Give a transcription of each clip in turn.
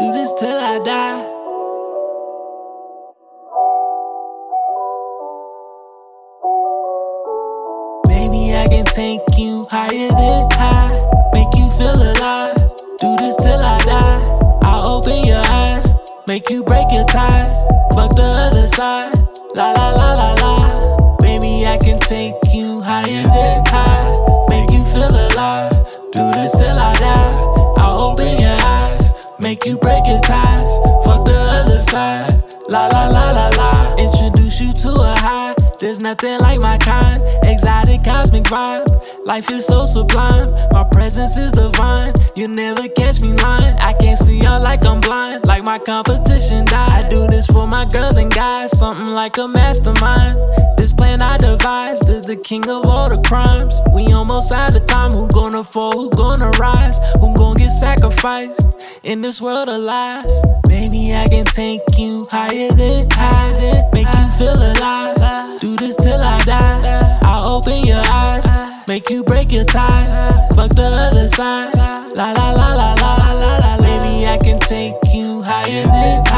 Do this till I die. Maybe I can take you higher than high, make you feel alive. Do this till I die. I'll open your eyes, make you break your ties. Fuck the other side, la la la la la. Maybe I can take you you break your ties. Fuck the other side, la la la la la. Introduce you to a high. There's nothing like my kind. Exotic cosmic vibe. Life is so sublime. My presence is divine. You never catch me lying. I can't see y'all like I'm blind. Like my competition died. I do girls and guys. Something like a mastermind. This plan I devised is the king of all the crimes. We almost out of time. Who gonna fall? Who gonna rise? Who gonna get sacrificed in this world of lies? Maybe I can take you higher than high. Make you feel alive. Do this till I die. I'll open your eyes, make you break your ties. Fuck the other side. La la la la la la la. Maybe I can take you higher than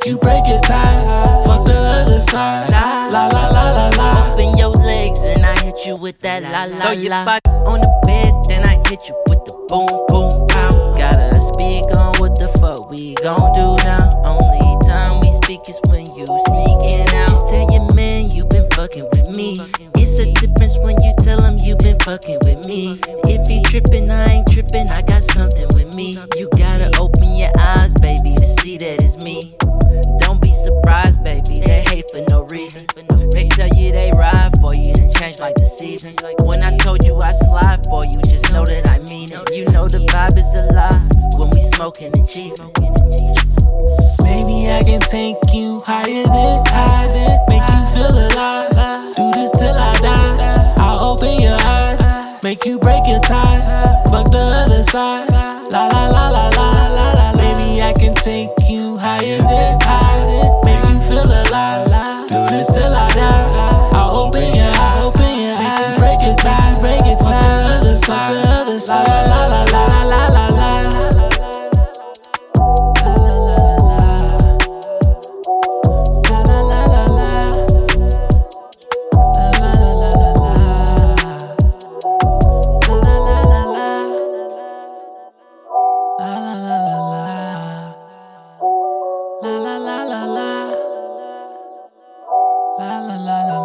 make you break your ties. Fuck the other side. La la la la la. Open your legs and I hit you with that la la Throw your body on the bed, then I hit you with the boom boom pow. Gotta speak on what the fuck we gon' do now. Only time we speak is when you sneaking out. Just tell your man you been fucking with me. It's a difference when you tell him you been fucking with me. If he trippin', I ain't trippin'. I got something with me. You gotta open your eyes, baby, to see that it's me. Don't surprised, baby. They hate for no reason. They tell you they ride for you, then change like the seasons. When I told you I slide for you, just know that I mean it. You know the vibe is alive when we smoking and cheating. Maybe I can take you higher than high, make you feel alive. Do this till I die. I'll open your eyes, make you break your ties. Fuck the other side. La la la la la la la. Maybe I can take la la